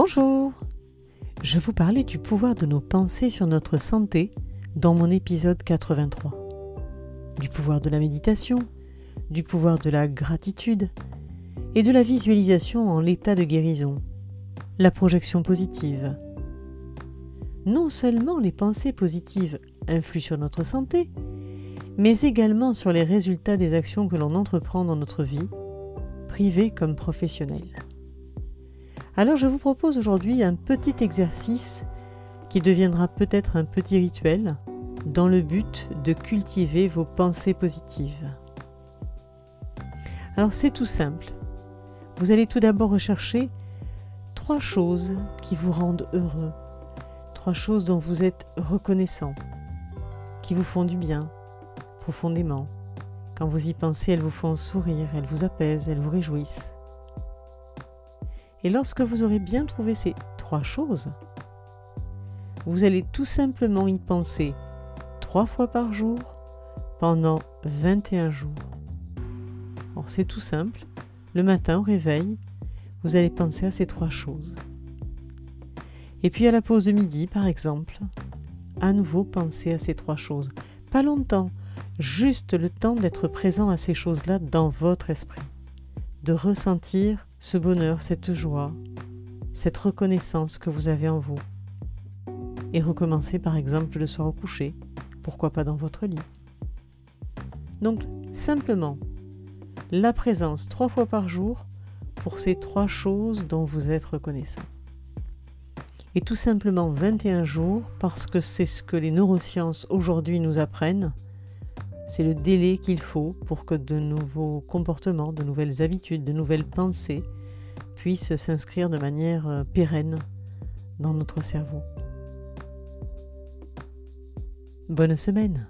Bonjour Je vous parlais du pouvoir de nos pensées sur notre santé dans mon épisode 83. Du pouvoir de la méditation, du pouvoir de la gratitude et de la visualisation en l'état de guérison, la projection positive. Non seulement les pensées positives influent sur notre santé, mais également sur les résultats des actions que l'on entreprend dans notre vie, privée comme professionnelle. Alors je vous propose aujourd'hui un petit exercice qui deviendra peut-être un petit rituel dans le but de cultiver vos pensées positives. Alors c'est tout simple. Vous allez tout d'abord rechercher trois choses qui vous rendent heureux, trois choses dont vous êtes reconnaissant, qui vous font du bien profondément. Quand vous y pensez, elles vous font sourire, elles vous apaisent, elles vous réjouissent. Et lorsque vous aurez bien trouvé ces trois choses, vous allez tout simplement y penser trois fois par jour pendant 21 jours. Alors c'est tout simple. Le matin au réveil, vous allez penser à ces trois choses. Et puis à la pause de midi, par exemple, à nouveau penser à ces trois choses. Pas longtemps, juste le temps d'être présent à ces choses-là dans votre esprit de ressentir ce bonheur, cette joie, cette reconnaissance que vous avez en vous. Et recommencer par exemple le soir au coucher, pourquoi pas dans votre lit. Donc simplement, la présence trois fois par jour pour ces trois choses dont vous êtes reconnaissant. Et tout simplement 21 jours parce que c'est ce que les neurosciences aujourd'hui nous apprennent c'est le délai qu'il faut pour que de nouveaux comportements, de nouvelles habitudes, de nouvelles pensées puissent s'inscrire de manière euh, pérenne dans notre cerveau. Bonne semaine